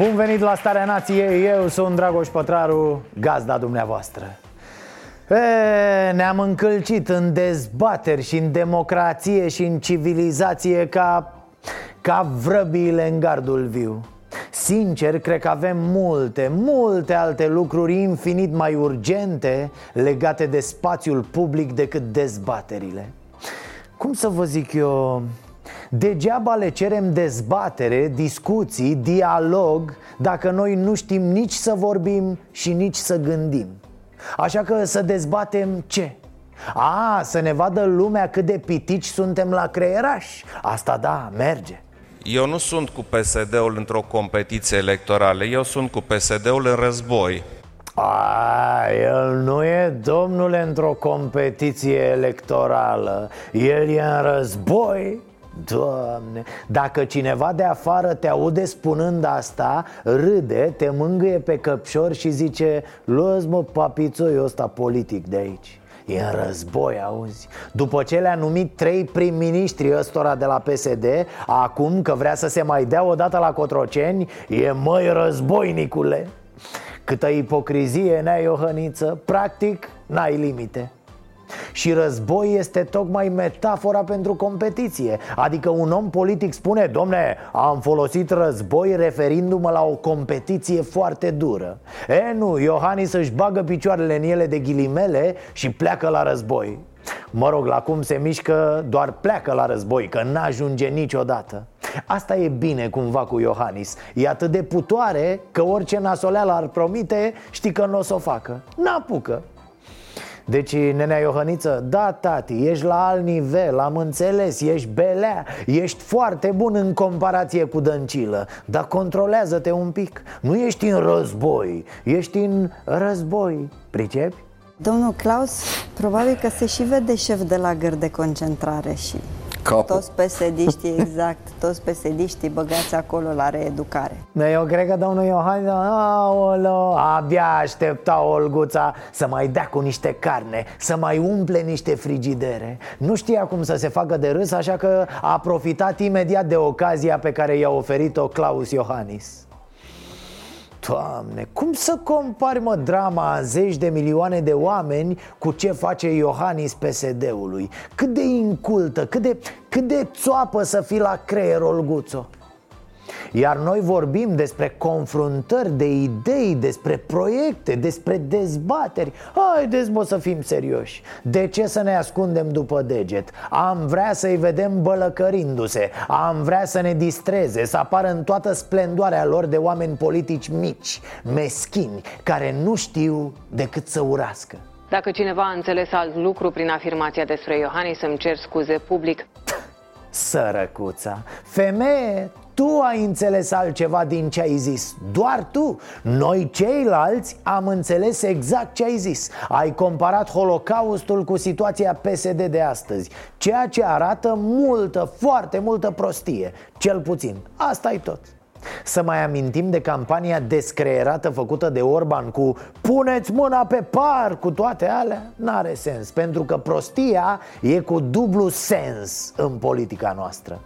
Bun venit la Starea Nației, eu sunt Dragoș Pătraru, gazda dumneavoastră. E, Ne-am încălcit în dezbateri și în democrație și în civilizație ca, ca vrăbiile în gardul viu. Sincer, cred că avem multe, multe alte lucruri infinit mai urgente legate de spațiul public decât dezbaterile. Cum să vă zic eu... Degeaba le cerem dezbatere, discuții, dialog Dacă noi nu știm nici să vorbim și nici să gândim. Așa că să dezbatem ce? A, să ne vadă lumea cât de pitici suntem la creieraș. Asta da, merge. Eu nu sunt cu PSD-ul într-o competiție electorală, eu sunt cu PSD-ul în război. A, el nu e, domnule, într-o competiție electorală. El e în război Doamne, dacă cineva de afară te aude spunând asta, râde, te mângâie pe căpșor și zice Luați mă papițoiul ăsta politic de aici. E în război, auzi? După ce le-a numit trei prim-ministri ăstora de la PSD Acum că vrea să se mai dea odată la Cotroceni E măi războinicule! Câtă ipocrizie nea Iohăniță Practic, n-ai limite și război este tocmai metafora pentru competiție. Adică un om politic spune Domne, am folosit război referindu-mă la o competiție foarte dură. E, nu, Iohannis își bagă picioarele în ele de ghilimele și pleacă la război. Mă rog, la cum se mișcă, doar pleacă la război, că n-ajunge niciodată. Asta e bine cumva cu Iohannis. E atât de putoare că orice nasoleală ar promite, știi că nu o să o facă. N-apucă deci, nenea Iohăniță, da, tati, ești la alt nivel, am înțeles, ești belea Ești foarte bun în comparație cu Dăncilă Dar controlează-te un pic Nu ești în război, ești în război Pricepi? Domnul Claus, probabil că se și vede șef de lagăr de concentrare și Capul. toți pesediștii, exact, toți pesediștii băgați acolo la reeducare. Da, eu cred că domnul Iohannis Aolo, abia aștepta Olguța să mai dea cu niște carne Să mai umple niște frigidere Nu știa cum să se facă de râs Așa că a profitat imediat de ocazia pe care i-a oferit-o Claus Iohannis Doamne, cum să compari, mă, drama a zeci de milioane de oameni cu ce face Iohannis PSD-ului? Cât de incultă, cât de, cât de țoapă să fii la creier, Olguțo? Iar noi vorbim despre confruntări de idei, despre proiecte, despre dezbateri. Haideți mă să fim serioși. De ce să ne ascundem după deget? Am vrea să-i vedem bălăcărindu-se. Am vrea să ne distreze Să apară în toată splendoarea lor de oameni politici mici, meschini Care nu știu decât să urască. Dacă cineva a înțeles alt lucru prin afirmația despre Iohannis, să-mi cer scuze public. Sărăcuța. Femeie, tu ai înțeles altceva din ce ai zis. Doar tu. Noi ceilalți am înțeles exact ce ai zis. Ai comparat Holocaustul cu situația PSD de astăzi Ceea ce arată multă, foarte multă prostie. Cel puțin. Asta e tot. Să mai amintim de campania descreerată făcută de Orban cu Puneți mâna pe par cu toate alea? N-are sens, pentru că prostia e cu dublu sens în politica noastră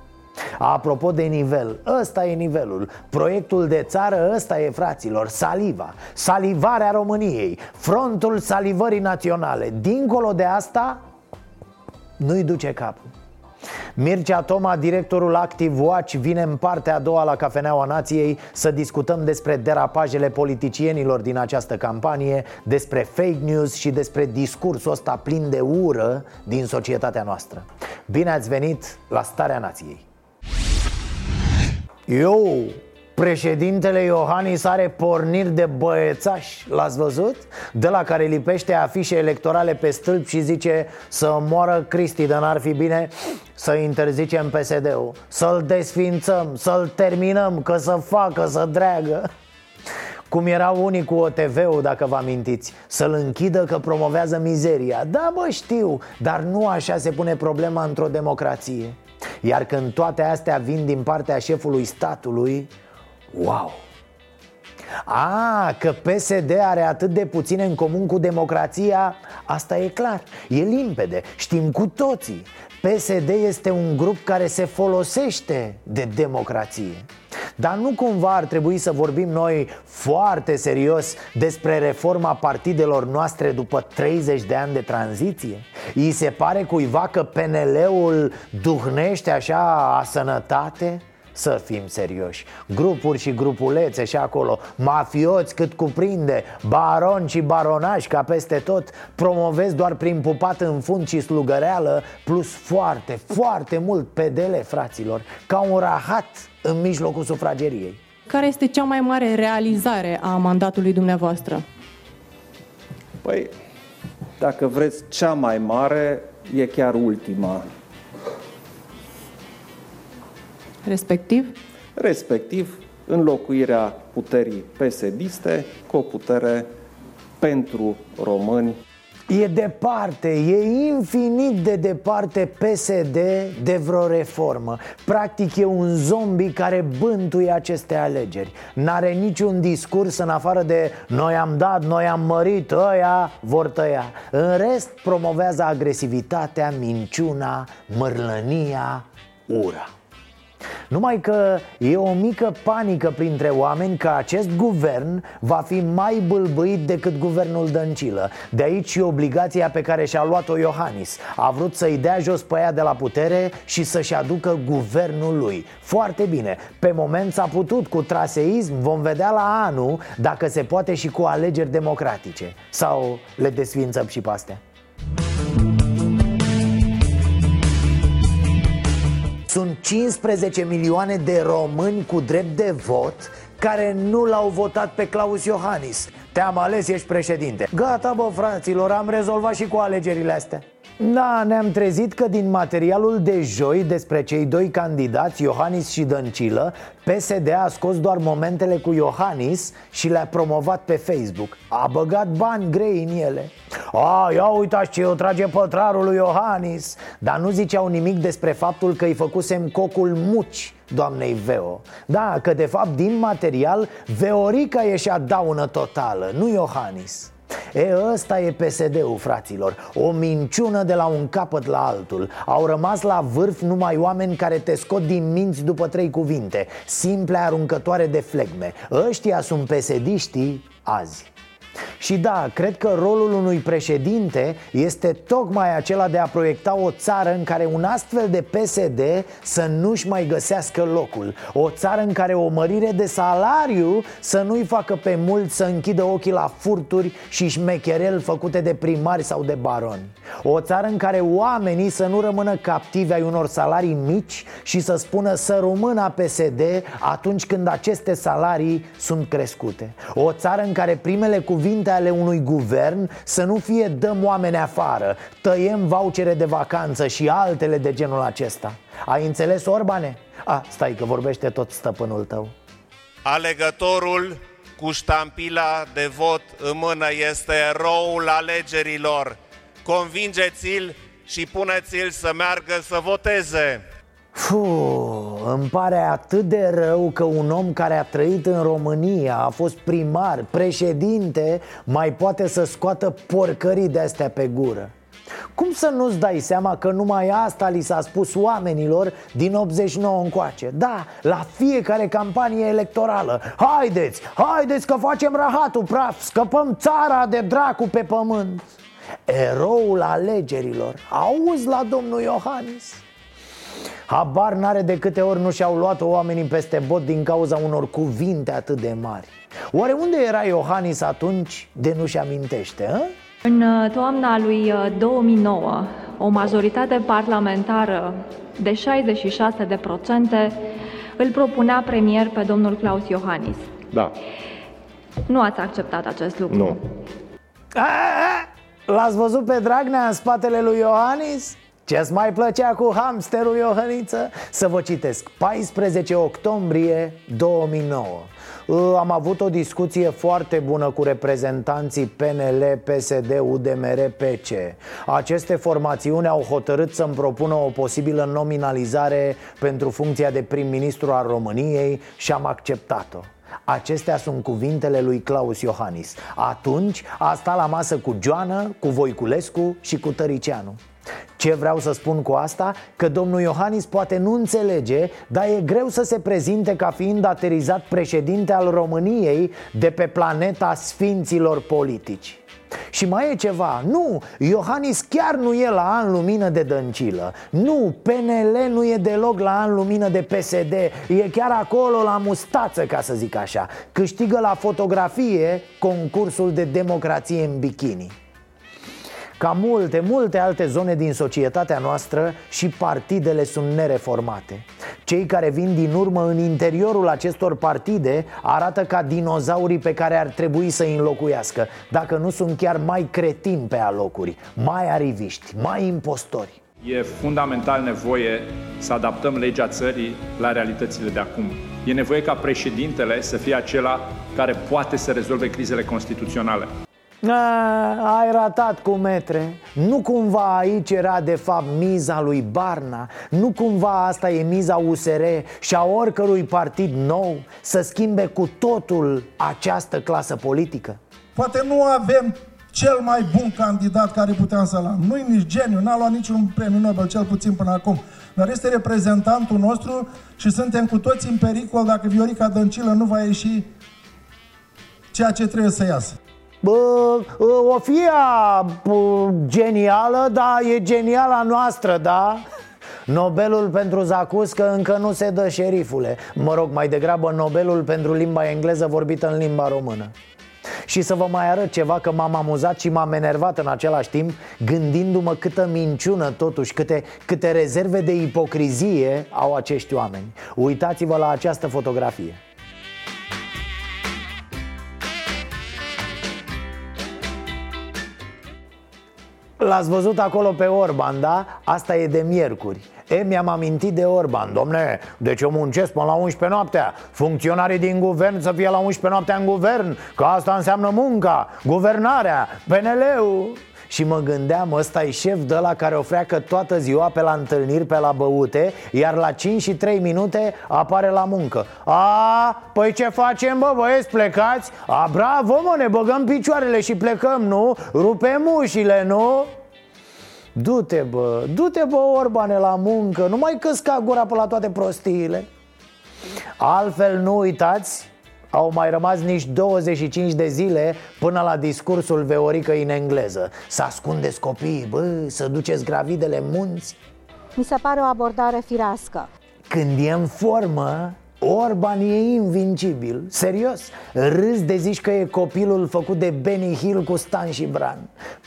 Apropo de nivel, ăsta e nivelul. Proiectul de țară ăsta e fraților Saliva, salivarea României. Frontul salivării naționale. Dincolo de asta, nu-i duce capul. Mircea Toma, directorul Active Watch, vine în partea a doua la Cafeneaua Nației să discutăm despre derapajele politicienilor din această campanie, despre fake news și despre discursul ăsta plin de ură din societatea noastră. Bine ați venit la Starea Nației! Eu Președintele Iohannis are porniri de băiețaș, l-ați văzut? De la care lipește afișe electorale pe stâlp și zice Să moară Cristi, dar n-ar fi bine să interzicem PSD-ul Să-l desfințăm, să-l terminăm, că să facă, să dreagă. Cum erau unii cu OTV-ul, dacă vă amintiți Să-l închidă că promovează mizeria. Da, bă, știu, dar nu așa se pune problema într-o democrație Iar când toate astea vin din partea șefului statului Wow! A, că PSD are atât de puține în comun cu democrația Asta e clar, e limpede, știm cu toții PSD este un grup care se folosește de democrație dar nu cumva ar trebui să vorbim noi foarte serios despre reforma partidelor noastre după 30 de ani de tranziție? I se pare cuiva că PNL-ul duhnește așa a sănătate? Să fim serioși. Grupuri și grupulețe și acolo Mafioți cât cuprinde Baroni și baronași ca peste tot Promovezi doar prin pupat în fund și slugăreală Plus foarte, foarte mult pedele fraților Ca un rahat în mijlocul sufrageriei. Care este cea mai mare realizare a mandatului dumneavoastră? Păi, dacă vreți cea mai mare, e chiar ultima Respectiv? Respectiv, înlocuirea puterii pesediste cu o putere pentru români. E departe, e infinit de departe PSD de vreo reformă. Practic e un zombie care bântuie aceste alegeri. N-are niciun discurs în afară de Noi am dat, noi am mărit, ăia vor tăia În rest promovează agresivitatea, minciuna, mărlănia, ura numai că e o mică panică printre oameni că acest guvern va fi mai bâlbâit decât guvernul Dăncilă. De aici și obligația pe care și-a luat-o Iohannis. A vrut să-i dea jos pe ea de la putere și să-și aducă guvernul lui. Foarte bine, pe moment s-a putut cu traseism, vom vedea la anul dacă se poate și cu alegeri democratice. Sau le desfințăm și pe astea Sunt 15 milioane de români cu drept de vot care nu l-au votat pe Claus Iohannis. Te-am ales, ești președinte. Gata, bă, fraților, am rezolvat și cu alegerile astea da, ne-am trezit că din materialul de joi despre cei doi candidați, Iohannis și Dăncilă PSD a scos doar momentele cu Iohannis și le-a promovat pe Facebook. A băgat bani grei în ele. A, ia uitați ce o trage pătrarul lui Iohannis. Dar nu ziceau nimic despre faptul că îi făcusem cocul muci doamnei Veo. Da, că de fapt din material Veorica ieșea daună totală, nu Iohannis E, ăsta e PSD-ul, fraților. O minciună de la un capăt la altul. Au rămas la vârf numai oameni care te scot din minți după trei cuvinte. Simple aruncătoare de flegme. Ăștia sunt pesediștii azi și da, cred că rolul unui președinte este tocmai acela de a proiecta o țară în care un astfel de PSD să nu-și mai găsească locul. O țară în care o mărire de salariu să nu-i facă pe mulți să închidă ochii la furturi și șmecherel făcute de primari sau de baroni O țară în care oamenii să nu rămână captivi ai unor salarii mici și să spună să rămână PSD atunci când aceste salarii sunt crescute. O țară în care primele cuvinte ale unui guvern să nu fie dăm oameni afară, tăiem vouchere de vacanță și altele de genul acesta Ai înțeles, Orbane? A, stai că vorbește tot stăpânul tău Alegătorul cu ștampila de vot în mână este eroul alegerilor. Convingeți-l și puneți-l să meargă să voteze. Fuh, îmi pare atât de rău că un om care a trăit în România, a fost primar, președinte, mai poate să scoată porcării de-astea pe gură. Cum să nu-ți dai seama că numai asta li s-a spus oamenilor din 89 încoace? Da, la fiecare campanie electorală. Haideți, haideți că facem rahatul praf, scăpăm țara de dracu pe pământ. Eroul alegerilor, auzi la domnul Iohannis Habar n-are de câte ori nu și-au luat oamenii peste bot din cauza unor cuvinte atât de mari Oare unde era Iohannis atunci de nu-și amintește, hă? În uh, toamna lui 2009, uh, o majoritate parlamentară de 66% îl propunea premier pe domnul Claus Iohannis. Da. Nu ați acceptat acest lucru. Nu. A, a, L-ați văzut pe Dragnea în spatele lui Iohannis? Ce-ți mai plăcea cu hamsterul Iohăniță? Să vă citesc. 14 octombrie 2009 Ă, Am avut o discuție foarte bună cu reprezentanții PNL, PSD, UDMR, PC Aceste formațiuni au hotărât să-mi propună o posibilă nominalizare pentru funcția de prim-ministru al României și am acceptat-o. Acestea sunt cuvintele lui Claus Iohannis. Atunci a stat la masă cu Joană, cu Voiculescu și cu Tăricianu ce vreau să spun cu asta? Că domnul Iohannis poate nu înțelege, dar e greu să se prezinte ca fiind aterizat președinte al României de pe planeta sfinților politici. Și mai e ceva, nu, Iohannis chiar nu e la an lumină de dăncilă. Nu, PNL nu e deloc la an lumină de PSD E chiar acolo la mustață, ca să zic așa. Câștigă la fotografie concursul de democrație în bikini ca multe, multe alte zone din societatea noastră și partidele sunt nereformate Cei care vin din urmă în interiorul acestor partide arată ca dinozaurii pe care ar trebui să îi înlocuiască Dacă nu sunt chiar mai cretini pe alocuri, mai ariviști, mai impostori E fundamental nevoie să adaptăm legea țării la realitățile de acum. E nevoie ca președintele să fie acela care poate să rezolve crizele constituționale. A, ai ratat cu metre. Nu cumva aici era de fapt miza lui Barna? Nu cumva asta e miza USR și a oricărui partid nou Să schimbe cu totul această clasă politică? Poate nu avem cel mai bun candidat care puteam să-l am Nu-i nici geniu, n-a luat niciun premiu Nobel, cel puțin până acum. Dar este reprezentantul nostru și suntem cu toți în pericol Dacă Viorica Dăncilă nu va ieși ceea ce trebuie să iasă. Bă, o fi ea genială, dar e geniala noastră, da? Nobelul pentru Zacuscă încă nu se dă șerifule. Mă rog, mai degrabă Nobelul pentru limba engleză vorbită în limba română. Și să vă mai arăt ceva că m-am amuzat și m-am enervat în același timp Gândindu-mă câtă minciună totuși, câte, câte rezerve de ipocrizie au acești oameni. Uitați-vă la această fotografie L-ați văzut acolo pe Orban, da? Asta e de miercuri. E, mi-am amintit de Orban Domne, deci eu muncesc până la 11 noaptea. Funcționarii din guvern să fie la 11 noaptea în guvern Că asta înseamnă munca, guvernarea, PNL-ul și mă gândeam, ăsta e șef de la care o freacă toată ziua pe la întâlniri, pe la băute Iar la 5 și 3 minute apare la muncă A, păi ce facem bă, băieți, plecați? A, bravo mă, ne băgăm picioarele și plecăm, nu? Rupem ușile, nu? Du-te bă, du-te bă Orbane la muncă Nu mai căsca gura pe la toate prostiile Altfel nu uitați au mai rămas nici 25 de zile până la discursul Veorică în engleză. Să ascundeți copiii, bă, să duceți gravidele în munți. Mi se pare o abordare firească. Când e în formă, Orban e invincibil, serios Râs de zici că e copilul făcut de Benny Hill cu Stan și Bran.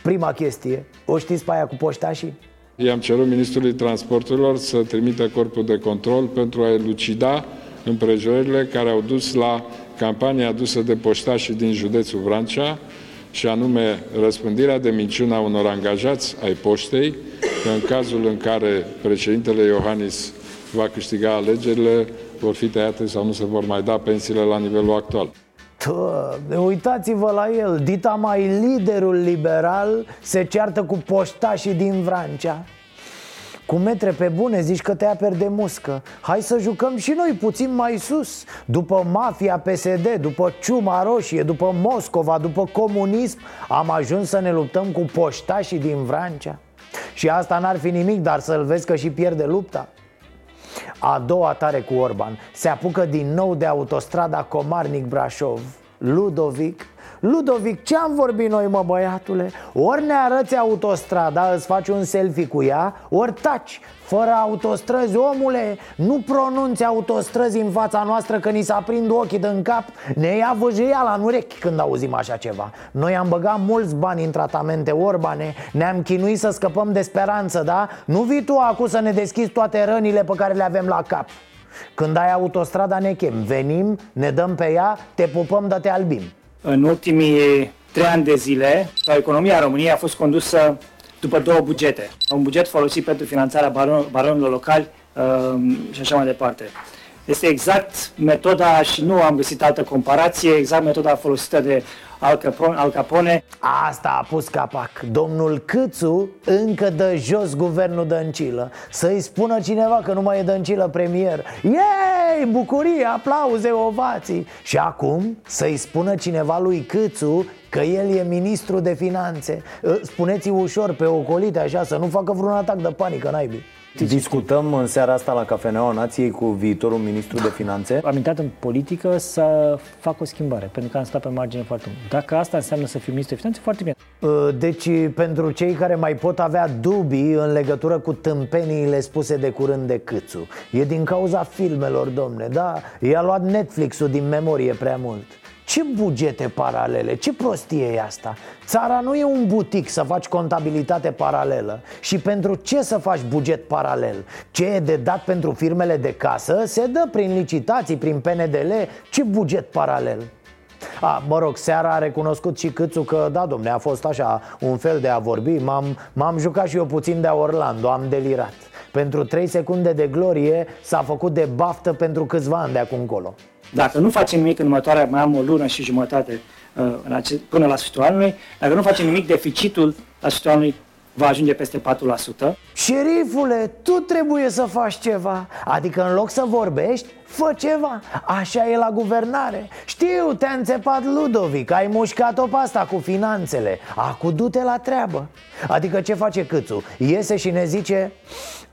Prima chestie, o știți pe aia cu poștașii? I-am cerut Ministrului Transporturilor să trimită corpul de control pentru a elucida împrejurările care au dus la campania adusă de poștașii din județul Vrancea, și anume răspândirea de minciună a unor angajați ai poștei, că în cazul în care președintele Iohannis va câștiga alegerile, vor fi tăiate sau nu se vor mai da pensiile la nivelul actual. Doamne, uitați-vă la el Dita mai liderul liberal se ceartă cu poștașii din Vrancea cu metre pe bune zici că te aperi de muscă. Hai să jucăm și noi puțin mai sus. După mafia PSD, după ciuma roșie, după Moscova, după comunism Am ajuns să ne luptăm cu poștașii din Vrancea. Și asta n-ar fi nimic, dar să-l vezi că și pierde lupta. A doua tare cu Orban. Se apucă din nou de autostrada Comarnic-Brașov. Ludovic Ludovic, ce-am vorbit noi, mă, băiatule? Ori ne arăți autostrada, îți faci un selfie cu ea Ori taci, fără autostrăzi, omule Nu pronunți autostrăzi în fața noastră că ni s-a prind ochii din cap. Ne ia văjăiala în urechi când auzim așa ceva. Noi am băgat mulți bani în tratamente orbane Ne-am chinuit să scăpăm de speranță, da? Nu vii tu acum să ne deschizi toate rănile pe care le avem la cap. Când ai autostrada ne chem. Venim, ne dăm pe ea, te pupăm, de te albim În ultimii trei ani de zile, economia României a fost condusă după două bugete. Un buget folosit pentru finanțarea baron, baronilor locali uh, și așa mai departe. Este exact metoda, și nu am găsit altă comparație, exact metoda folosită de Al Capone. Al Capone. Asta a pus capac. Domnul Câțu încă dă jos guvernul Dăncilă. Să-i spună cineva că nu mai e Dăncilă premier. Ei, bucurie, aplauze, ovații. Și acum să-i spună cineva lui Câțu că el e ministru de finanțe. Spuneți-i ușor pe ocolite așa Să nu facă vreun atac de panică, naibii Discutăm în seara asta la Cafeneaua Nației cu viitorul ministru de finanțe. Am intrat în politică să fac o schimbare, pentru că am stat pe margine foarte mult. Dacă asta înseamnă să fiu ministru de finanțe, foarte bine. Deci, pentru cei care mai pot avea dubii în legătură cu tâmpeniile spuse de curând de Câțu, e din cauza filmelor, domne, da? I-a luat Netflix-ul din memorie prea mult. Ce bugete paralele? Ce prostie e asta? Țara nu e un butic să faci contabilitate paralelă Și pentru ce să faci buget paralel? Ce e de dat pentru firmele de casă se dă prin licitații, prin PNDL Ce buget paralel? A, mă rog, seara a recunoscut și Câțu că, da, domne, a fost așa un fel de a vorbi M-am, m-am jucat și eu puțin de Orlando, am delirat Pentru 3 secunde de glorie s-a făcut de baftă pentru câțiva ani de acum încolo dacă nu facem nimic în următoarea, mai am o lună și jumătate uh, până la sfârșitul anului, dacă nu facem nimic, deficitul la sfârșitul anului va ajunge peste 4%. Șerifule, tu trebuie să faci ceva. Adică în loc să vorbești, fă ceva. Așa e la guvernare. Știu, te-a înțepat Ludovic Ai mușcat-o pe asta cu finanțele. Acu du-te la treabă. Adică ce face Câțu? Iese și ne zice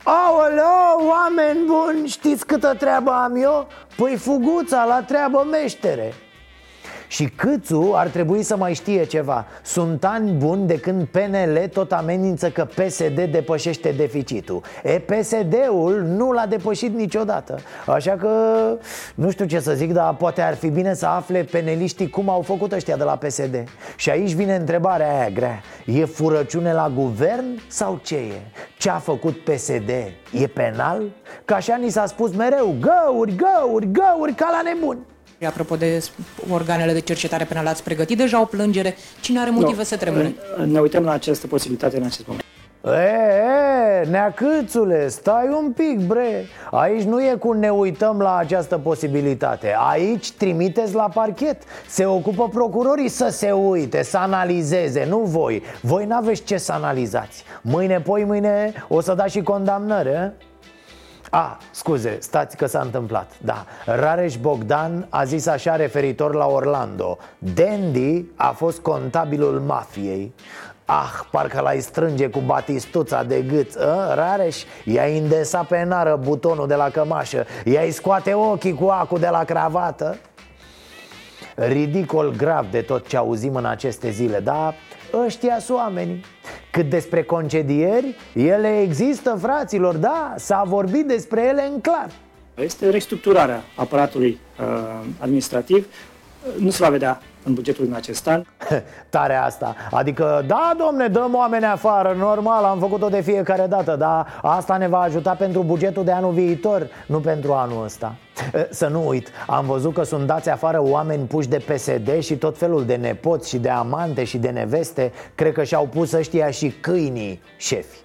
Aoleo, oameni buni, știți câtă treabă am eu? Păi fuguța la treabă meștere și Câțu ar trebui să mai știe ceva. Sunt ani buni de când PNL tot amenință că PSD depășește deficitul. E, PSD-ul nu l-a depășit niciodată. Așa că nu știu ce să zic, dar poate ar fi bine să afle peneliștii cum au făcut ăștia de la PSD Și aici vine întrebarea aia grea. E furăciune la guvern sau ce e? Ce a făcut PSD? E penal? Ca așa ni s-a spus mereu. Găuri, găuri, găuri ca la nebuni Apropo de organele de cercetare penală, ați pregătit deja o plângere? Cine are motive no, să tremure? Ne uităm la această posibilitate în acest moment. E, e, neacâțule, stai un pic, bre Aici nu e cu ne uităm la această posibilitate Aici trimiteți la parchet Se ocupă procurorii să se uite, să analizeze, nu voi Voi n-aveți ce să analizați Mâine, poi mâine o să dați și condamnări, e? A, scuze, stați că s-a întâmplat. Da, Rareș Bogdan a zis așa referitor la Orlando. Dandy a fost contabilul mafiei. Ah, parcă l-ai strânge cu batistuța de gât a, Rareș, i-ai îndesa pe nară butonul de la cămașă. I-ai scoate ochii cu acu de la cravată? Ridicol grav de tot ce auzim în aceste zile Dar ăștia sunt oamenii. Cât despre concedieri, ele există, fraților, da, s-a vorbit despre ele în clar. Este restructurarea aparatului uh, administrativ. Nu se va vedea în bugetul din acest an. Tare asta. Adică, da, domne, dăm oameni afară Normal, am făcut-o de fiecare dată Dar asta ne va ajuta pentru bugetul de anul viitor Nu pentru anul ăsta. Să nu uit, am văzut că sunt dați afară oameni puși de PSD Și tot felul de nepoți și de amante și de neveste. Cred că și-au pus ăștia și câinii șefi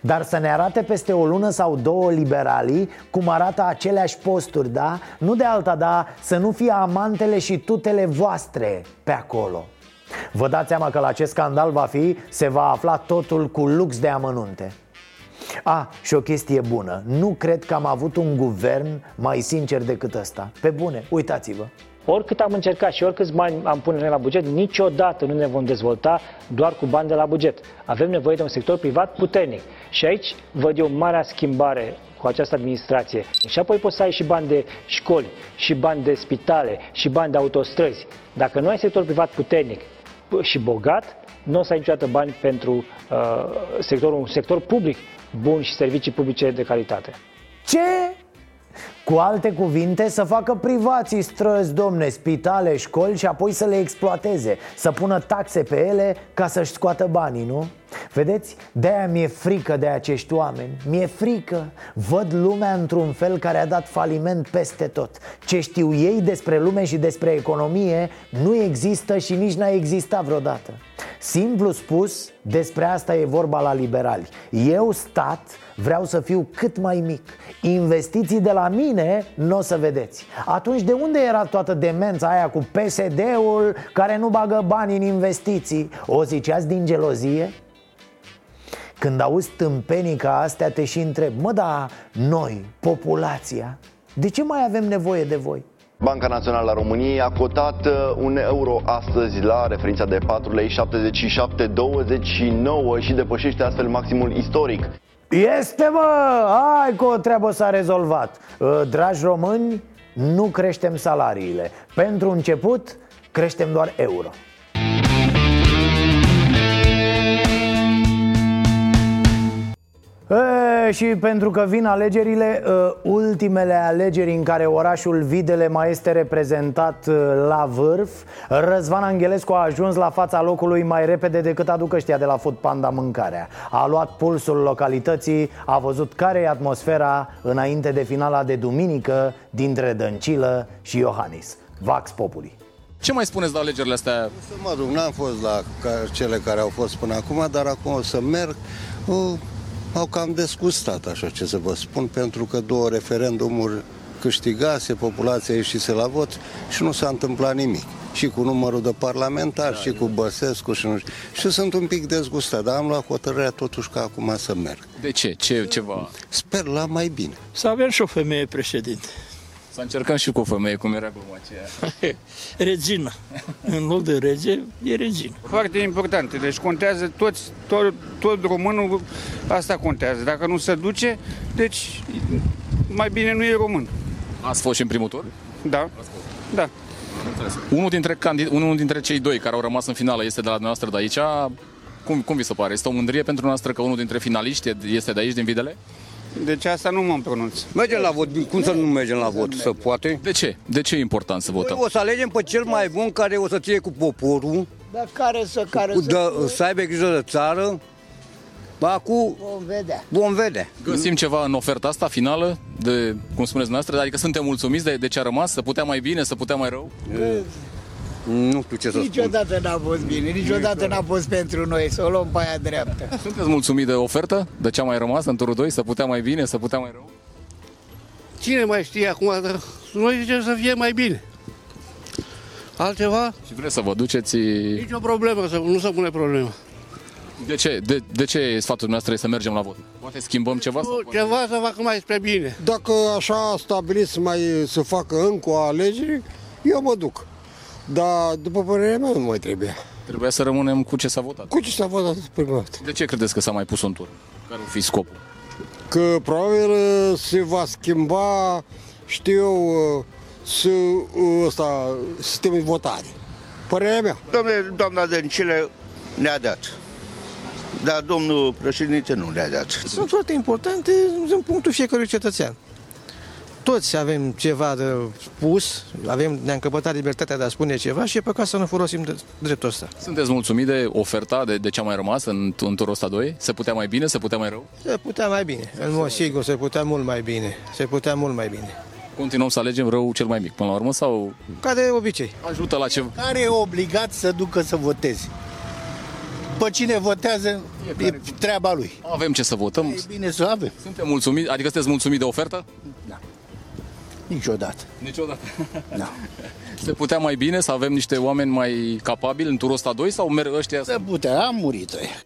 dar să ne arate peste o lună sau două liberalii Cum arată aceleași posturi, da? Nu de alta, da, să nu fie amantele și tutele voastre pe acolo. Vă dați seama că la acest scandal va fi Se va afla totul cu lux de amănunte. A, și o chestie bună. Nu cred că am avut un guvern mai sincer decât ăsta. Pe bune, uitați-vă Oricât am încercat și oricâți bani am pune noi la buget, niciodată nu ne vom dezvolta doar cu bani de la buget. Avem nevoie de un sector privat puternic. Și aici văd eu marea schimbare cu această administrație. Și apoi poți să ai și bani de școli, și bani de spitale, și bani de autostrăzi. Dacă nu ai sector privat puternic și bogat, nu o să ai niciodată bani pentru uh, sectorul, un sector public bun și servicii publice de calitate. Ce? Cu alte cuvinte, să facă privații străzi, domne, spitale, școli și apoi să le exploateze. Să pună taxe pe ele ca să-și scoată banii, nu? Vedeți? De-aia mi-e frică de acești oameni. Mi-e frică. Văd lumea într-un fel care a dat faliment peste tot. Ce știu ei despre lume și despre economie Nu există și nici n-a existat vreodată. Simplu spus, despre asta e vorba la liberali. Eu, stat, vreau să fiu cât mai mic Investiții de la mine nu o să vedeți Atunci de unde era toată demența aia cu PSD-ul care nu bagă bani în investiții? O ziceați din gelozie? Când auzi tâmpenii ca astea te și întreb Mă, da, noi, populația, de ce mai avem nevoie de voi? Banca Națională a României a cotat uh, un euro astăzi la referința de 4 lei 77,29 și depășește astfel maximul istoric. Este, mă! Hai că o treabă s-a rezolvat Uh, Dragi români, nu creștem salariile Pentru început, creștem doar euro E, și pentru că vin alegerile, uh, ultimele alegeri în care orașul Videle mai este reprezentat uh, la vârf Răzvan Angelescu a ajuns la fața locului mai repede decât aduc ăștia de la Food Panda mâncarea A luat pulsul localității, a văzut care e atmosfera înainte de finala de duminică dintre Dăncilă și Iohannis Vax Populi Ce mai spuneți la alegerile astea? Să mă duc, n-am fost la ca- cele care au fost până acum, dar acum o să merg. Uh, au cam desgustat, așa ce să vă spun, pentru că două referendumuri câștigase, populația ieșise la vot și nu s-a întâmplat nimic. Și cu numărul de parlamentari, da, și cu Băsescu și nu știu. Și sunt un pic dezgustat, dar am luat hotărârea totuși ca acum să merg. De ce? Ce ceva? Sper la mai bine. Să avem și o femeie președinte. Să încercăm și cu o femeie, cum era gluma aceea. Regina. În loc de rege, e regină. Foarte important. Deci contează toți, tot, tot românul, asta contează. Dacă nu se duce, deci mai bine nu e român. Ați fost și în primul tur? Da. Da. Unul dintre, candid- unul dintre cei doi care au rămas în finală este de la noastră de aici. Cum, cum vi se pare? Este o mândrie pentru noastră că unul dintre finaliști este de aici, din Videle? Deci asta nu mă pronunț. Mergem la vot. Cum să nu mergem la vot? Să poate? De ce? De ce e important să votăm? Păi o să alegem pe cel mai bun care o să ție cu poporul, Dar care să, care cu să... de, să aibă grijă de țară. Acum Vom vedea. vom vedea. Găsim ceva în oferta asta finală, de, cum spuneți noastră, adică suntem mulțumiți de, de ce a rămas, să putea mai bine, să putea mai rău? Nu știu ce să spun. Niciodată n-a fost bine, niciodată n-a fost pentru noi, să o luăm pe aia dreaptă. Sunteți mulțumit de ofertă, de ce a mai rămas în turul 2, să putea mai bine, să putea mai rău? Cine mai știe acum? Dar Noi zicem să fie mai bine. Altceva? Și vreți să vă duceți... Nici o problemă, să, nu se pune problemă. De ce? De, de ce sfatul dumneavoastră e să mergem la vot? Poate schimbăm ceva? Sau poate... Ceva să facă mai spre bine. Dacă așa a stabilit să mai să facă încă o alegere, eu mă duc. Dar, după părerea mea, nu mai trebuie. Trebuia să rămânem cu ce s-a votat. Cu ce s-a votat prima dată? De ce credeți că s-a mai pus un tur? Care ar fi scopul? Că probabil uh, se va schimba, știu eu, uh, să, uh, ăsta, sistemul de votare. Părerea mea. Domnule, doamna Dăncilă ne-a dat. Dar domnul președinte nu ne-a dat. Sunt foarte importante din punctul fiecărui cetățean. Toți avem ceva de spus, avem, ne-am căpătat libertatea de a spune ceva și e păcat să nu folosim de dreptul ăsta. Sunteți mulțumit de oferta, de, de ce a mai rămas în, în turul ăsta 2? Se putea mai bine, se putea mai rău? Se putea mai bine, în mod sigur, se putea mult mai bine. Se putea mult mai bine. Continuăm să alegem rău cel mai mic până la urmă sau Ca de obicei. ajută la ceva? Care e obligat să ducă să voteze? Pe cine votează, e treaba lui. Avem ce să votăm. E bine să avem. Suntem mulțumiți, adică sunteți mulțumit de ofertă? Niciodată. Niciodată. Da. Se putea mai bine să avem niște oameni mai capabili în turul ăsta 2 sau merg ăștia? Se putea, am murit ăia.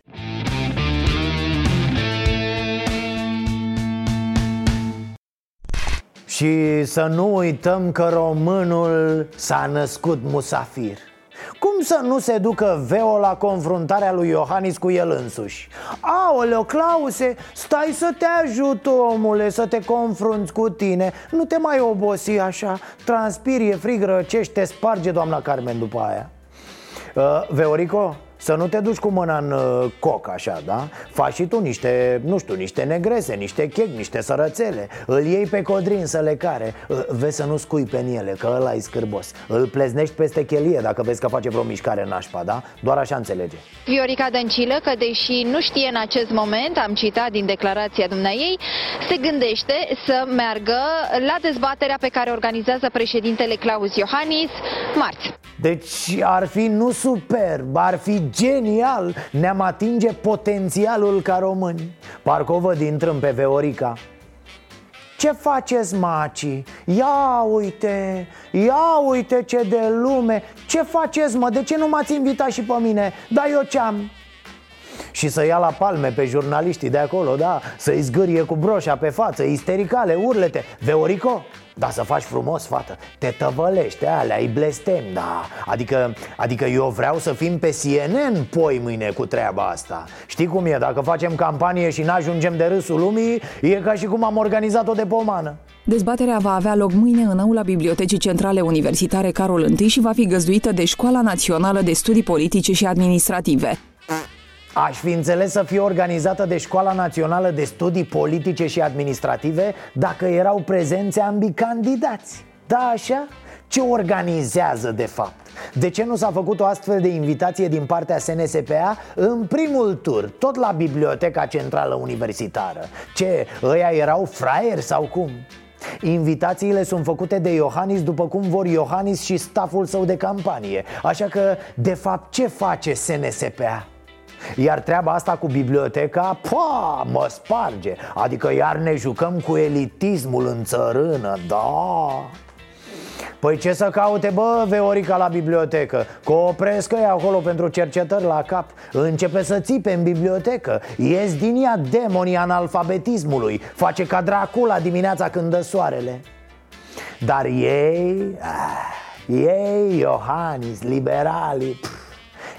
Și să nu uităm că românul s-a născut musafir cum să nu se ducă Veo la confruntarea lui Iohannis cu el însuși? Aoleo, Clause, stai să te ajut, omule, să te confrunți cu tine. Nu te mai obosi așa. Transpiri, e frig, răcești, te sparge doamna Carmen după aia. Uh, Veorico, Să nu te duci cu mâna în uh, coc așa, da? Faci și tu niște, nu știu, niște negrese, niște chec, niște sărățele Îl iei pe codrin să le care Uh, Vezi să nu scui pe ele, că ăla e scârbos Îl pleznești peste chelie dacă vezi că face vreo mișcare nașpa, da? Doar așa înțelege Viorica Dăncilă că deși nu știe în acest moment, am citat din declarația dumneai, se gândește să meargă la dezbaterea pe care o organizează președintele Claus Iohannis marți. Deci ar fi nu superb, ar fi genial Ne-am atinge potențialul ca români Parcă o văd intrând pe Veorica ce faceți, maci? Ia uite, ia uite ce de lume Ce faceți, mă? De ce nu m-ați invitat și pe mine? Dar eu ce-am? Și să ia la palme pe jurnaliștii de acolo, da? Să-i zgârie cu broșa pe față, istericale, urlete. Veorico, da, să faci frumos, fată. Te tăvălește, alea, îi blestem, da. Adică, adică eu vreau să fim pe CNN poi mâine cu treaba asta. Știi cum e, dacă facem campanie și n-ajungem de râsul lumii E ca și cum am organizat-o de pomană. Dezbaterea va avea loc mâine în aula Bibliotecii Centrale Universitare Carol I și va fi găzduită de Școala Națională de Studii Politice și Administrative. Aș fi înțeles să fie organizată de Școala Națională de Studii Politice și Administrative dacă erau prezenți ambii candidați Da, așa? Ce organizează de fapt? De ce nu s-a făcut o astfel de invitație din partea SNSPA în primul tur, tot la Biblioteca Centrală Universitară? Ce, ăia erau fraieri sau cum? Invitațiile sunt făcute de Iohannis după cum vor Iohannis și staful său de campanie Așa că, de fapt, ce face SNSPA? Iar treaba asta cu biblioteca, pa, mă sparge. Adică iar ne jucăm cu elitismul în țărână, da. Păi ce să caute, bă, Veorica la bibliotecă? Că opresc ăia acolo pentru cercetări la cap. Începe să țipe în bibliotecă. Ies din ea demonii analfabetismului. Face ca Dracula dimineața când dă soarele. Dar ei, ah, ei, Iohannis, liberalii pf,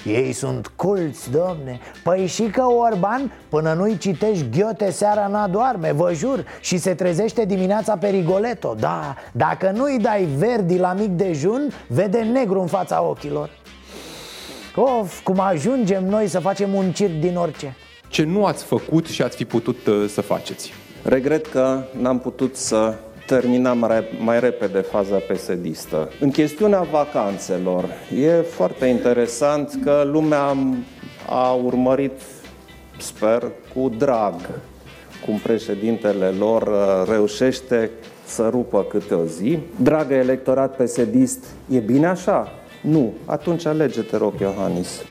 ei sunt culți, domne. Păi și că Orban, până nu-i citești ghiote seara n-a doarme, vă jur Și se trezește dimineața pe Rigoletto Da, dacă nu-i dai verdi la mic dejun, vede negru în fața ochilor. Of, cum ajungem noi să facem un circ din orice. Ce nu ați făcut și ați fi putut uh, să faceți? Regret că n-am putut să terminăm mai, mai repede faza pesedistă. În chestiunea vacanțelor, e foarte interesant că lumea a urmărit, sper, cu drag cum președintele lor uh, reușește să rupă câte o zi. Dragă electorat pesedist, e bine așa? Nu. Atunci alege, te rog, Iohannis.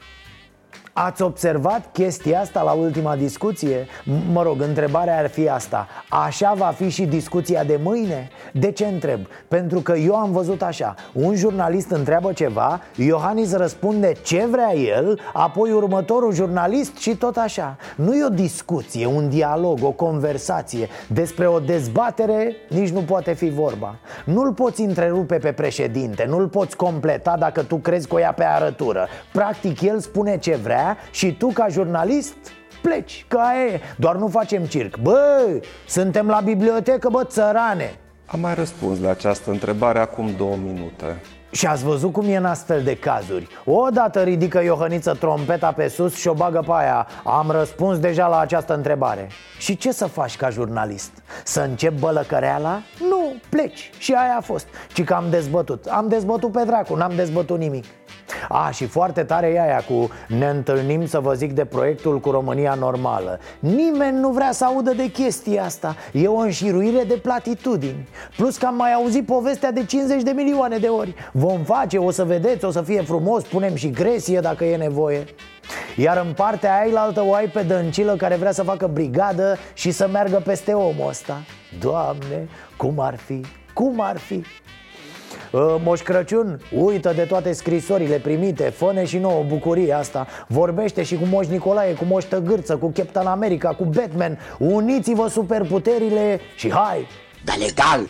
Ați observat chestia asta la ultima discuție? Mă rog, întrebarea ar fi asta Așa va fi și discuția de mâine? De ce întreb? Pentru că eu am văzut așa Un jurnalist întreabă ceva Iohannis răspunde ce vrea el Apoi următorul jurnalist și tot așa Nu e o discuție, un dialog, o conversație Despre o dezbatere nici nu poate fi vorba Nu-l poți întrerupe pe președinte Nu-l poți completa dacă tu crezi că o ia pe arătură Practic el spune ce vrea și tu ca jurnalist pleci, ca e. Doar nu facem circ. Bă, suntem la bibliotecă, bă, țărane. Am mai răspuns la această întrebare acum două minute. Și ați văzut cum e în astfel de cazuri? Odată ridică Iohăniță trompeta pe sus și o bagă pe aia. Am răspuns deja la această întrebare. Și ce să faci ca jurnalist? Să încep bălăcăreala? Nu, pleci. Și aia a fost. Ci că am dezbătut. Am dezbătut pe dracu, n-am dezbătut nimic a, și foarte tare e aia cu Ne întâlnim să vă zic de proiectul cu România normală. Nimeni nu vrea să audă de chestia asta. E o înșiruire de platitudini. Plus că am mai auzit povestea de 50 de milioane de ori. Vom face, o să vedeți, o să fie frumos Punem și gresie dacă e nevoie. Iar în partea ailaltă o ai pe dăncilă care vrea să facă brigadă și să meargă peste omul ăsta. Doamne, cum ar fi, cum ar fi Moș Crăciun, uită de toate scrisorile primite Fă-ne și nouă bucurie asta. Vorbește și cu Moș Nicolae, cu Moș Tăgârță Cu Captain America, cu Batman. Uniți-vă superputerile și hai! Dar legal,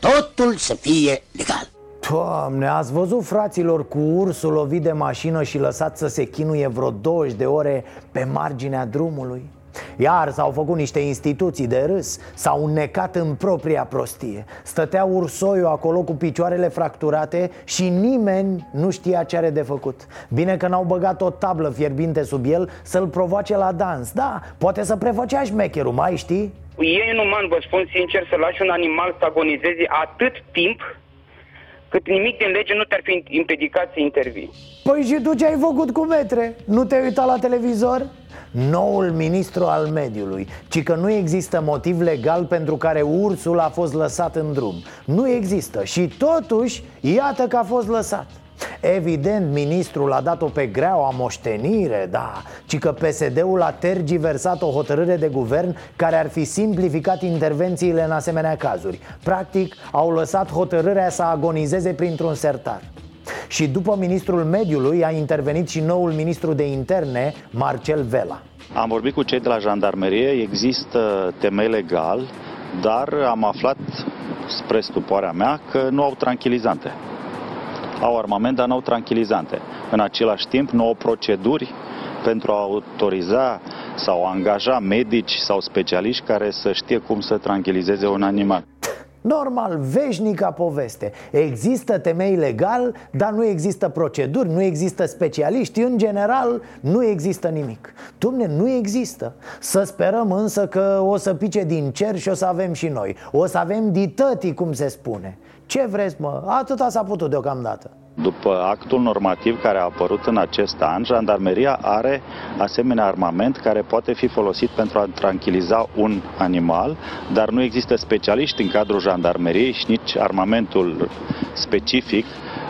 totul să fie legal. Doamne, ați văzut fraților cu ursul lovit de mașină și lăsat să se chinuie vreo 20 de ore pe marginea drumului? Iar s-au făcut niște instituții de râs S-au necat în propria prostie Stătea ursoiul acolo cu picioarele fracturate Și nimeni nu știa ce are de făcut Bine că n-au băgat o tablă fierbinte sub el Să-l provoace la dans Da, poate să prefăcea șmecherul, mai știi? E inuman, vă spun sincer, să lași un animal să agonizeze atât timp cât nimic din lege nu te-ar fi împiedicat să intervii. Păi și tu ce ai făcut cu metre? Nu te-ai uitat la televizor? Noul ministru al mediului Ci că nu există motiv legal pentru care ursul a fost lăsat în drum. Nu există. Și totuși iată că a fost lăsat. Evident, ministrul a dat-o pe greaua moștenire, da Ci că PSD-ul a tergiversat o hotărâre de guvern Care ar fi simplificat intervențiile în asemenea cazuri. Practic, au lăsat hotărârea să agonizeze printr-un sertar și după ministrul mediului a intervenit și noul ministru de interne, Marcel Vela Am vorbit cu cei de la jandarmerie, există temei legal, dar am aflat, spre stupoarea mea, că nu au tranquilizante au armament, dar nu au tranquilizante. În același timp, nu au proceduri pentru a autoriza sau a angaja medici sau specialiști care să știe cum să tranquilizeze un animal. Normal, veșnica poveste. Există temei legal, dar nu există proceduri, nu există specialiști. În general, nu există nimic. Dumne, nu există. Să sperăm însă că o să pice din cer și o să avem și noi. O să avem ditătii, cum se spune Ce vreți, mă? Atâta s-a putut deocamdată după actul normativ care a apărut în acest an, jandarmeria are asemenea armament care poate fi folosit pentru a tranquiliza un animal, dar nu există specialiști în cadrul jandarmeriei și nici armamentul specific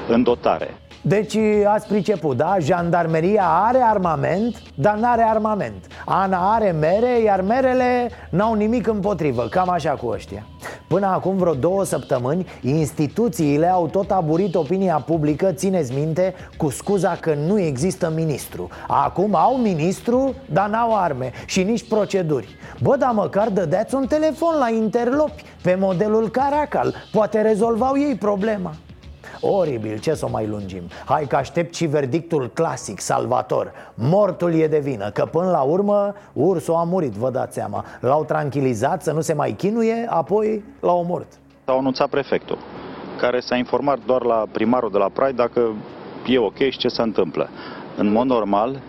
în dotare. Deci ați priceput, da? Jandarmeria are armament, dar n-are armament. Ana are mere, iar merele n-au nimic împotrivă. Cam așa cu ăștia. Până acum vreo două săptămâni Instituțiile au tot aburit opinia publică, țineți minte, cu scuza că nu există ministru. Acum au ministru, dar n-au arme și nici proceduri. Bă, dar măcar dădeați un telefon la interlopi Pe modelul Caracal. Poate rezolvau ei problema Oribil, ce să o mai lungim Hai că aștept și verdictul clasic, salvator Mortul e de vină, că până la urmă ursul a murit, vă dați seama L-au tranquilizat să nu se mai chinuie, apoi l-au omorât S-au anunțat prefectul care s-a informat doar la primarul de la Prai dacă e ok și ce se întâmplă. În mod normal,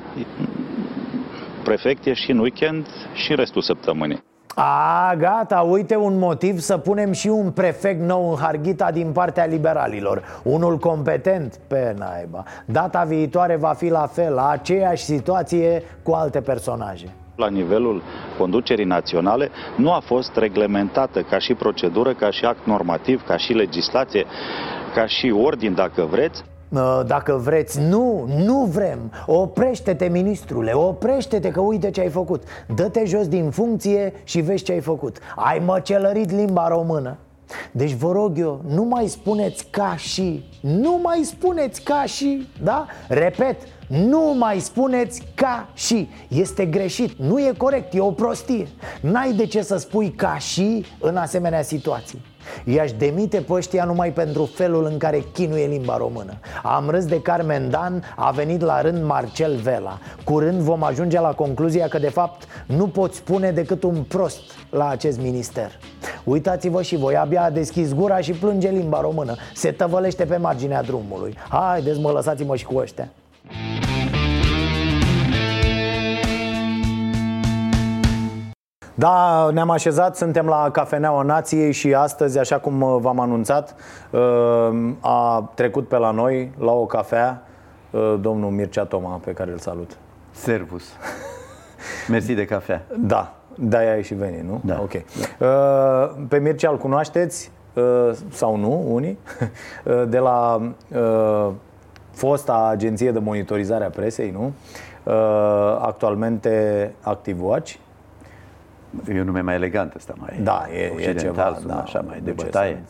prefect e și în weekend și în restul săptămânii. A, gata, uite un motiv să punem și un prefect nou în Harghita din partea liberalilor. Unul competent, pe naiba. Data viitoare va fi la fel, la aceeași situație cu alte personaje. La nivelul conducerii naționale nu a fost reglementată ca și procedură, ca și act normativ, ca și legislație, ca și ordin, dacă vreți, dacă vreți, nu, nu vrem. Oprește-te, ministrule, oprește-te că uite ce ai făcut. Dă-te jos din funcție și vezi ce ai făcut. Ai măcelărit limba română. Deci vă rog eu, nu mai spuneți ca și. Nu mai spuneți ca și Da? Repet, nu mai spuneți ca și. Este greșit, nu e corect, e o prostie. N-ai de ce să spui ca și în asemenea situații I-aș demite pe ăștia numai pentru felul în care chinuie limba română. Am râs de Carmen Dan, a venit la rând Marcel Vela. Curând vom ajunge la concluzia că de fapt nu poți spune decât un prost la acest minister. Uitați-vă și voi, abia a deschis gura și plânge limba română. Se tăvălește pe marginea drumului. Haideți mă, lăsați-mă și cu ăștia Da, ne-am așezat, suntem la Cafeneaua Nației și astăzi, așa cum uh, v-am anunțat, uh, a trecut pe la noi, la o cafea, uh, domnul Mircea Toma, pe care îl salut. Servus. Mersi de cafea. Da, de-aia ai și venit, nu? Da. Ok. Pe Mircea îl cunoașteți, sau nu, unii, de la fosta agenție de monitorizare a presei, nu? Actualmente ActiveWatch E un nume mai elegant ăsta, mai da, e, e ceva, da, așa, mai de bătaie.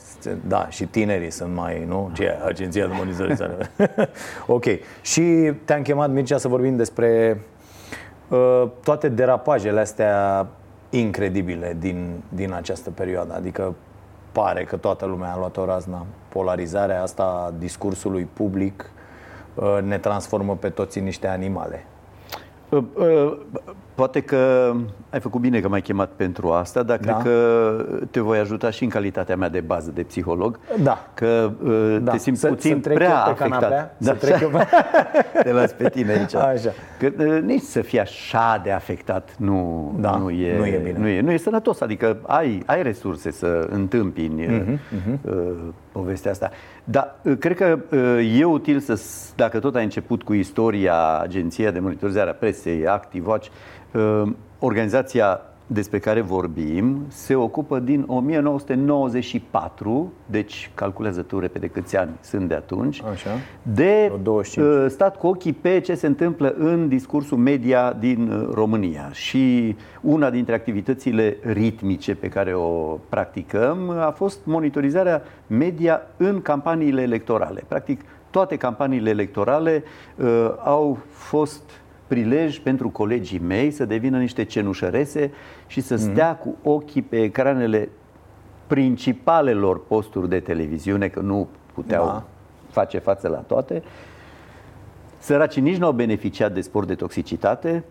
Da, și tinerii sunt mai, nu? Ce, agenția de monitorizare. ok. Și te-am chemat, Mircea, să vorbim despre uh, toate derapajele astea incredibile din, din această perioadă. Adică pare că toată lumea a luat o razna. Polarizarea asta a discursului public uh, ne transformă pe toți în niște animale. Uh, uh, Poate că ai făcut bine că m-ai chemat pentru asta, dar Da. cred că te voi ajuta și în calitatea mea de bază de psiholog. Da. Că uh, Da. te simți Să- puțin să trec prea eu pe afectat. canapea? Da, Să trec eu pe- te las pe tine aici. Așa. Că uh, nici să fii așa de afectat nu, Da, nu, e, nu e bine. Nu e, nu e sănătos, adică ai, ai resurse să întâmpini Mhm, uh, uh, povestea asta. Dar uh, cred că uh, e util să, s- dacă tot ai început cu istoria Agenția de Monitorizare a Presei, Active Watch, uh, organizația despre care vorbim se ocupă din 1994, deci calculează tu repede câți ani sunt de atunci, Așa. de uh, stat cu ochii pe ce se întâmplă în discursul media din uh, România. Și una dintre activitățile ritmice pe care o practicăm a fost monitorizarea media în campaniile electorale. Practic, toate campaniile electorale uh, au fost prilej pentru colegii mei să devină niște cenușărese și să stea cu ochii pe ecranele principalelor posturi de televiziune, că nu puteau Da. face față la toate. Săracii nici nu au beneficiat de spor de toxicitate,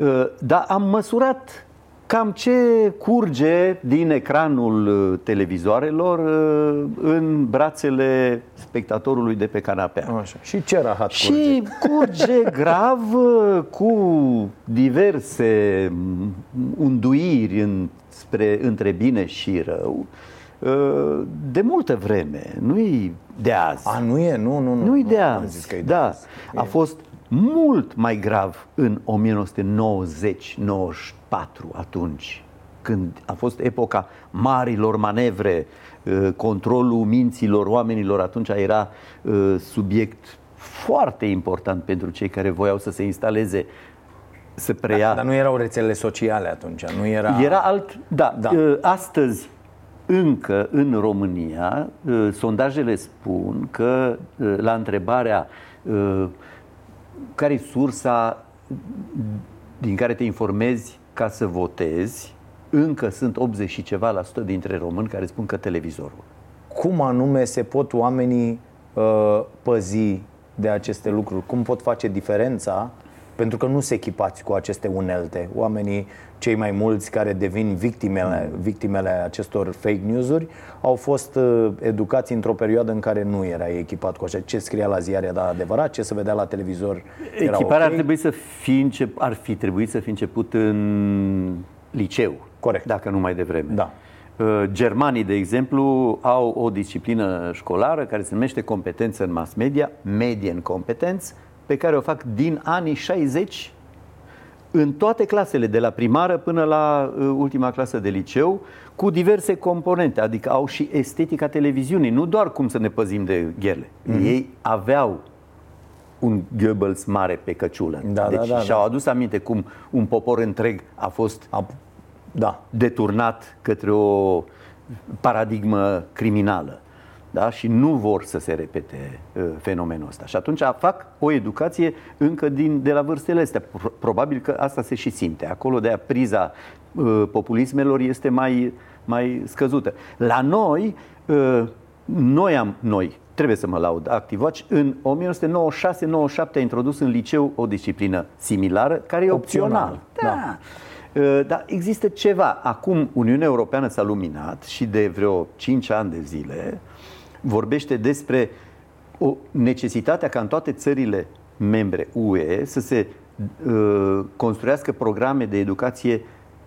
uh, dar am măsurat cam ce curge din ecranul uh, televizoarelor uh, în brațele spectatorului de pe canapea. Așa. Și ce rahat Și curge grav uh, cu diverse mm, unduiri în, spre, între bine și rău uh, de multă vreme, nu-i de azi. A, nu e? Nu, nu, nu. Nu-i de nu am azi. zis că e de da, azi. a fost mult mai grav în 1990-94 atunci, când a fost epoca marilor manevre, uh, controlul minților oamenilor atunci era uh, subiect foarte important pentru cei care voiau să se instaleze să preia. Dar nu erau rețelele sociale atunci, nu era... Era alt, da, Da. da. Astăzi încă în România uh, sondajele spun că uh, la întrebarea uh, care e sursa din care te informezi ca să votezi, încă sunt 80 și ceva la sută dintre români care spun că televizorul. Cum anume se pot oamenii uh, păzi de aceste lucruri? Cum pot face diferența? Pentru că nu se echipați cu aceste unelte. Oamenii, cei mai mulți care devin victimele, victimele acestor fake news-uri, au fost uh, educați într-o perioadă în care nu era echipat cu așa. Ce scria la ziar era adevărat, ce se vedea la televizor era Echiparea ok. ar trebui să fi încep, ar fi trebuit să fi început în liceu. Corect. Dacă nu mai devreme. Da. Uh, Germanii, de exemplu, au o disciplină școlară care se numește competență în mass media, median competence, pe care o fac din anii 60 în toate clasele, de la primară până la uh, ultima clasă de liceu, cu diverse componente, adică au și estetica televiziunii, nu doar cum să ne păzim de ghele. Mhm. Ei aveau un Goebbels mare pe căciulă. Da, deci da, da, și-au da. adus aminte cum un popor întreg a fost da. deturnat către o paradigmă criminală. Da? Și nu vor să se repete uh, fenomenul ăsta. Și atunci fac o educație încă din, de la vârstele astea. Pro- Probabil că asta se și simte. Acolo de priza uh, populismelor este mai, mai scăzută. La noi, uh, noi am, noi, trebuie să mă laud, ActiveWatch, în 1996-97 a introdus în liceu o disciplină similară, care e opțională. Da. Uh, Dar există ceva. Acum Uniunea Europeană s-a luminat și de vreo 5 ani de zile vorbește despre o necesitatea ca în toate țările membre UE să se uh, construiască programe de educație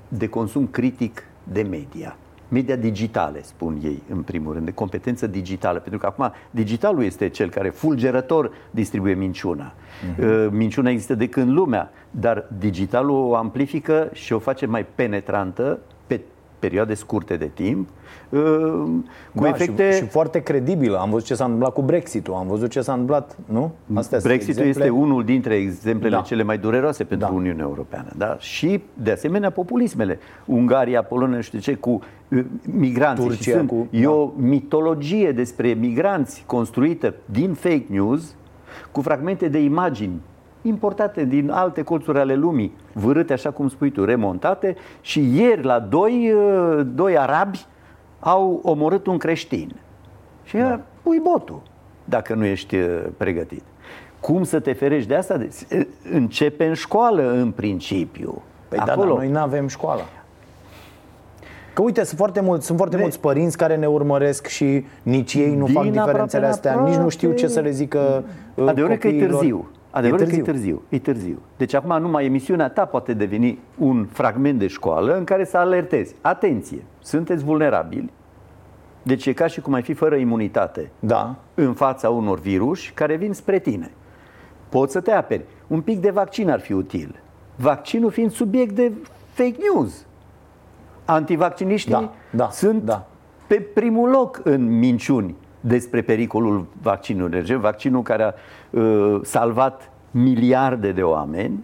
de consum critic de media. Media digitale, spun ei, în primul rând, de competență digitală. Pentru că acum digitalul este cel care fulgerător distribuie minciuna. Uh, Minciuna există de când lumea, dar digitalul o amplifică și o face mai penetrantă pe perioade scurte de timp, uh, cu da, efecte... și, și foarte credibilă. Am văzut ce s-a întâmplat cu Brexit-ul, am văzut ce s-a întâmplat, nu? Astea sunt Brexitul exemple- este unul dintre exemplele Da. cele mai dureroase pentru Uniunea Europeană. Da? Și, de asemenea, populismele. Ungaria, Polonia, nu știu ce, cu uh, migranții. Turcia și sunt, cu- E o mitologie despre migranți construită din fake news, cu fragmente de imagini importate din alte colțuri ale lumii, vârâte, așa cum spui tu, remontate și ieri la doi, uh, doi arabi au omorât un creștin. Și da. pui botul dacă nu ești uh, pregătit. Cum să te ferești de asta? Începe în școală, în principiu. Păi Acolo. da, dar noi nu avem școala. Că uite, sunt foarte mulți, sunt foarte de... mulți părinți care ne urmăresc și nici ei nu Din fac diferențele astea, aproape... nici nu știu ce să le zică uh, Adevărul că e târziu. Adevărul e târziu. că e târziu. E târziu. Deci acum numai emisiunea ta poate deveni un fragment de școală în care să alertezi. Atenție, sunteți vulnerabili. Deci e ca și cum ai fi fără imunitate da. în fața unor virus care vin spre tine. Poți să te aperi. Un pic de vaccin ar fi util. Vaccinul fiind subiect de fake news. Antivacciniștii da, da, sunt da. pe primul loc în minciuni despre pericolul vaccinului. Deci, vaccinul care a uh, salvat miliarde de oameni,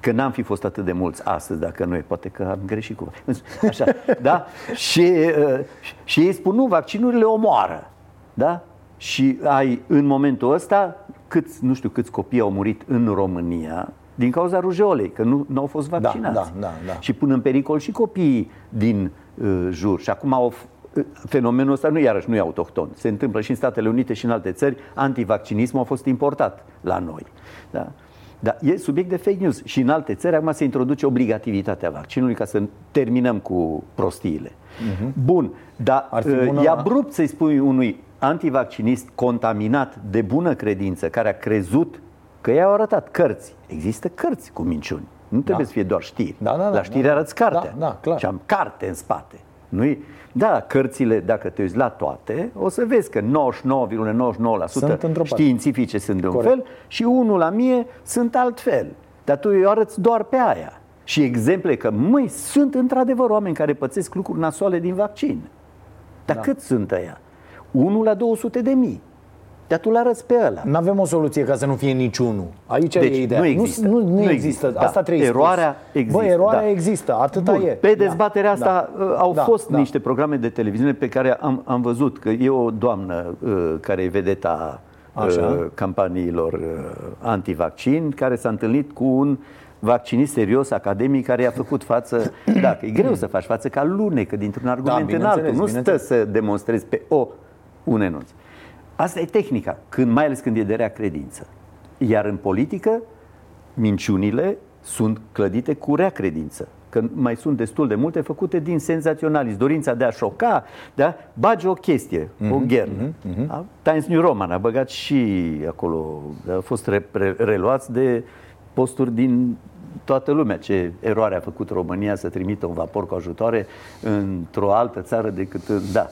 că n-am fi fost atât de mulți astăzi dacă noi, poate că am greșit cu... Așa, da? Și, uh, și ei spun, nu, vaccinurile omoară. Da? Și ai, în momentul ăsta, câți, nu știu câți copii au murit în România din cauza rujeolei, că nu, nu au fost da, vaccinați. Da, da, da, da. Și pun în pericol și copiii din uh, jur. Și acum au, uh, fenomenul ăsta nu iarăși nu e autohton. Se întâmplă și în Statele Unite și în alte țări. Antivaccinismul a fost importat la noi. Da? Dar e subiect de fake news. Și în alte țări acum se introduce obligativitatea vaccinului ca să terminăm cu prostiile. Uh-huh. Bun, dar uh, bună... e abrupt să-i spui unui antivaccinist contaminat de bună credință, care a crezut că ei au arătat cărți. Există cărți cu minciuni. Nu trebuie da. să fie doar știri. Da, da, da, la știri da, arăți cartea. Da, da, clar. Și am carte în spate. Nu Da, cărțile, dacă te uiți la toate, o să vezi că 99,99% sunt științifice sunt de un Corect. fel și unul la mie sunt altfel. Dar tu îi arăți doar pe aia. Și exemple că, măi, sunt într-adevăr oameni care pățesc lucruri nasoale din vaccin. Dar da. cât sunt ăia? 1 la 200 de mii. Dar tu l-arăți pe ăla. Nu avem o soluție ca să nu fie niciunul. Aici deci, e ideea. Nu există. Nu, nu, nu, nu există. Da. Asta trebuie Eroarea spus. există. Bă, eroarea da. există. Atâta Bun. e. Pe da. dezbaterea da. asta da. au da. fost da. niște programe de televiziune pe care am, am văzut că e o doamnă uh, care e vedeta uh, campaniilor uh, antivaccin, care s-a întâlnit cu un vaccinist serios, academic, care i-a făcut față. Da, că e greu să faci față ca lunecă dintr-un argument da, în altul. Nu stă să demonstrezi pe o un enunț. Asta e tehnica, când, mai ales când e de rea credință. Iar în politică, minciunile sunt clădite cu rea credință. Că mai sunt destul de multe făcute din senzaționalism, dorința de a șoca, de a bage o chestie, mm-hmm, o ghernă. Mm-hmm. Times New Roman a băgat și acolo, a fost re- re- reluați de posturi din toată lumea ce eroare a făcut România să trimită un vapor cu ajutoare într-o altă țară decât... Da.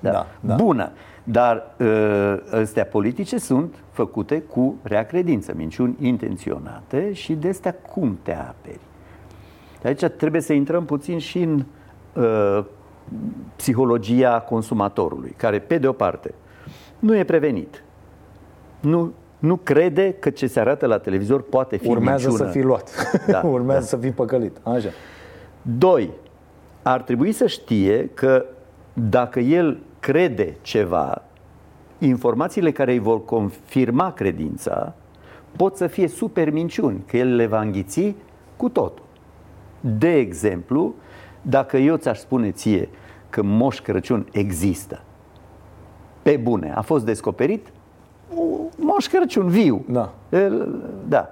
da. da, da. Bună. Dar ă, astea politice sunt făcute cu rea credință, minciuni intenționate și de astea cum te aperi. Aici trebuie să intrăm puțin și în uh, psihologia consumatorului, care, pe de o parte, nu e prevenit. Nu, nu crede că ce se arată la televizor poate fi Urmează minciună. să fii luat. Da, Urmează da. să fii păcălit. Așa. Doi, ar trebui să știe că dacă el crede ceva, informațiile care îi vor confirma credința pot să fie super minciuni, că el le va înghiți cu totul. De exemplu, dacă eu ți-aș spune ție că Moș Crăciun există, pe bune, a fost descoperit Moș Crăciun viu. Da. Da.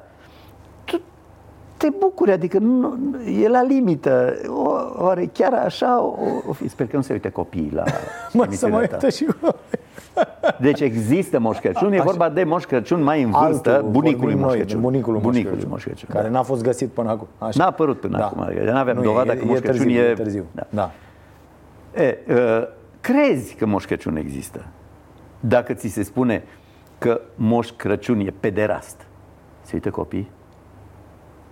Tu te bucuri, adică nu, e la limită. O, oare chiar așa o, o fi? Sper că nu se uite copiii la Mă, să mă uită și Deci există Moș Crăciun, e vorba de Moș Crăciun mai în vârstă, Altul, bunicul lui Moș Crăciun. Bunicul lui bunicul Moș Crăciun. Care n-a fost găsit până acum. Așa. N-a apărut până da. acum, adică n-aveam nu, dovada e, că Moș e Crăciun târziu, e... e târziu. Da. da. E, uh, crezi că Moș Crăciun există. Dacă ți se spune că Moș Crăciun e pederast, se uită copii?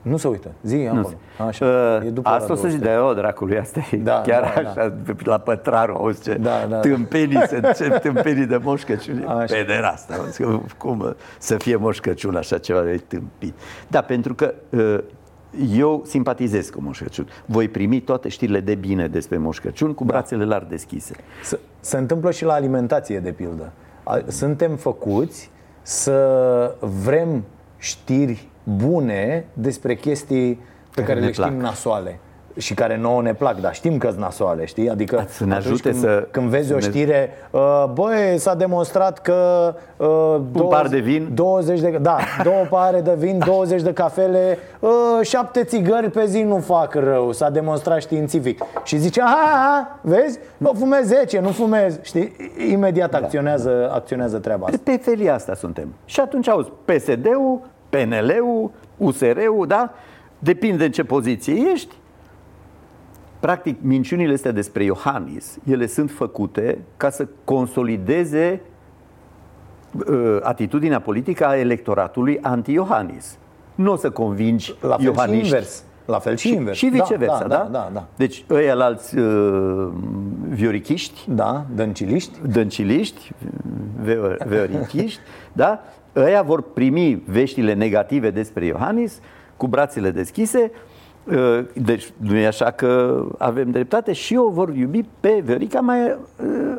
Nu se uită. Zi acolo. Așa. Uh, e după asta o să zic, de o dracului, asta e da, chiar da, așa, da. la pătraru, auzi ce da, da, tâmpenii, da. ce tâmpenii de Moș Crăciun, pederast. Auzi, cum să fie Moș Crăciun așa ceva de tâmpit. Da, pentru că uh, eu simpatizez cu Moș Crăciun. Voi primi toate știrile de bine despre Moș Crăciun cu brațele larg deschise. Se, se întâmplă și la alimentație, de pildă. Suntem făcuți să vrem știri bune despre chestii pe care, care le știm plac. nasoale. și care nouă ne plac, dar știm că-s nasoale, știi? Adică să ne atunci ajute când, să- când vezi o ne- știre, uh, băi, s-a demonstrat că uh, două- par de vin. 20 de, da, două pare de vin, 20 de cafele, uh, șapte țigări pe zi nu fac rău, s-a demonstrat științific. Și zice, aha, vezi, nu fumez 10, nu fumez, știi? Imediat acționează, acționează treaba asta. Pe felia asta suntem. Și atunci auzi PSD-ul, PNL-ul, USR-ul, da? Depinde în ce poziție ești. Practic, minciunile astea despre Iohannis, ele sunt făcute ca să consolideze uh, atitudinea politică a electoratului anti-Iohannis. Nu o să convingi La fel și iohaniști. invers. La fel și invers. Și viceversa, Da, da? da, da, da. Deci ăia la alți uh, viorichiști, da, dănciliști, dănciliști, veo- veorichiști, da? Ăia vor primi veștile negative despre Iohannis cu brațele deschise, uh, deci nu e așa că avem dreptate și o vor iubi pe Viorica mai, uh,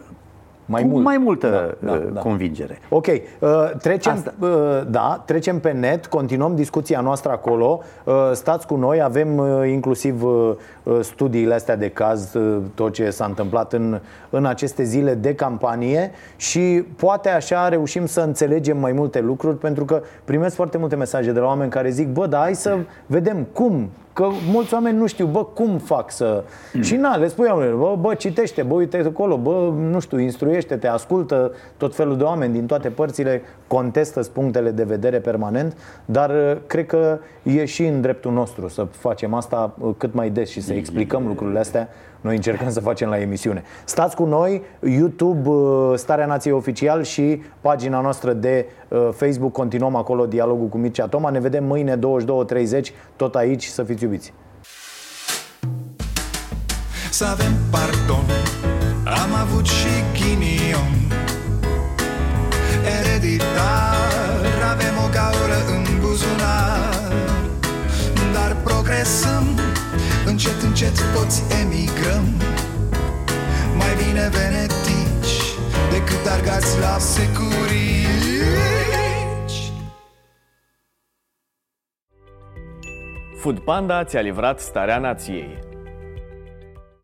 mai, cu mult. mai multă Da, da, uh, da. convingere. Ok, uh, trecem, uh, da, trecem pe net, continuăm discuția noastră acolo. Uh, stați cu noi, avem uh, inclusiv uh, uh, studiile astea de caz, uh, tot ce s-a întâmplat în, în aceste zile de campanie și poate așa reușim să înțelegem mai multe lucruri pentru că primesc foarte multe mesaje de la oameni care zic, bă, dar hai să vedem cum Că mulți oameni nu știu, bă, cum fac să... Mm. Și na, le spui oamenilor, bă, bă, citește, bă, uite acolo, bă, nu știu, instruiește-te, ascultă tot felul de oameni din toate părțile, contestă punctele de vedere permanent, dar uh, cred că e și în dreptul nostru să facem asta uh, cât mai des și să explicăm lucrurile astea. Noi încercăm să facem la emisiune. Stați cu noi, YouTube, uh, Starea Nației Oficial și pagina noastră de uh, Facebook. Continuăm acolo dialogul cu Mircea Toma. Ne vedem mâine 22.30, tot aici, să fiți iubiți. Să avem pardon Am avut și ghinion Ereditar Avem o gaură în buzunar Dar progresăm Încet, încet toți emigrăm Mai bine venetici Decât argați la securici Food Panda ți-a livrat starea nației.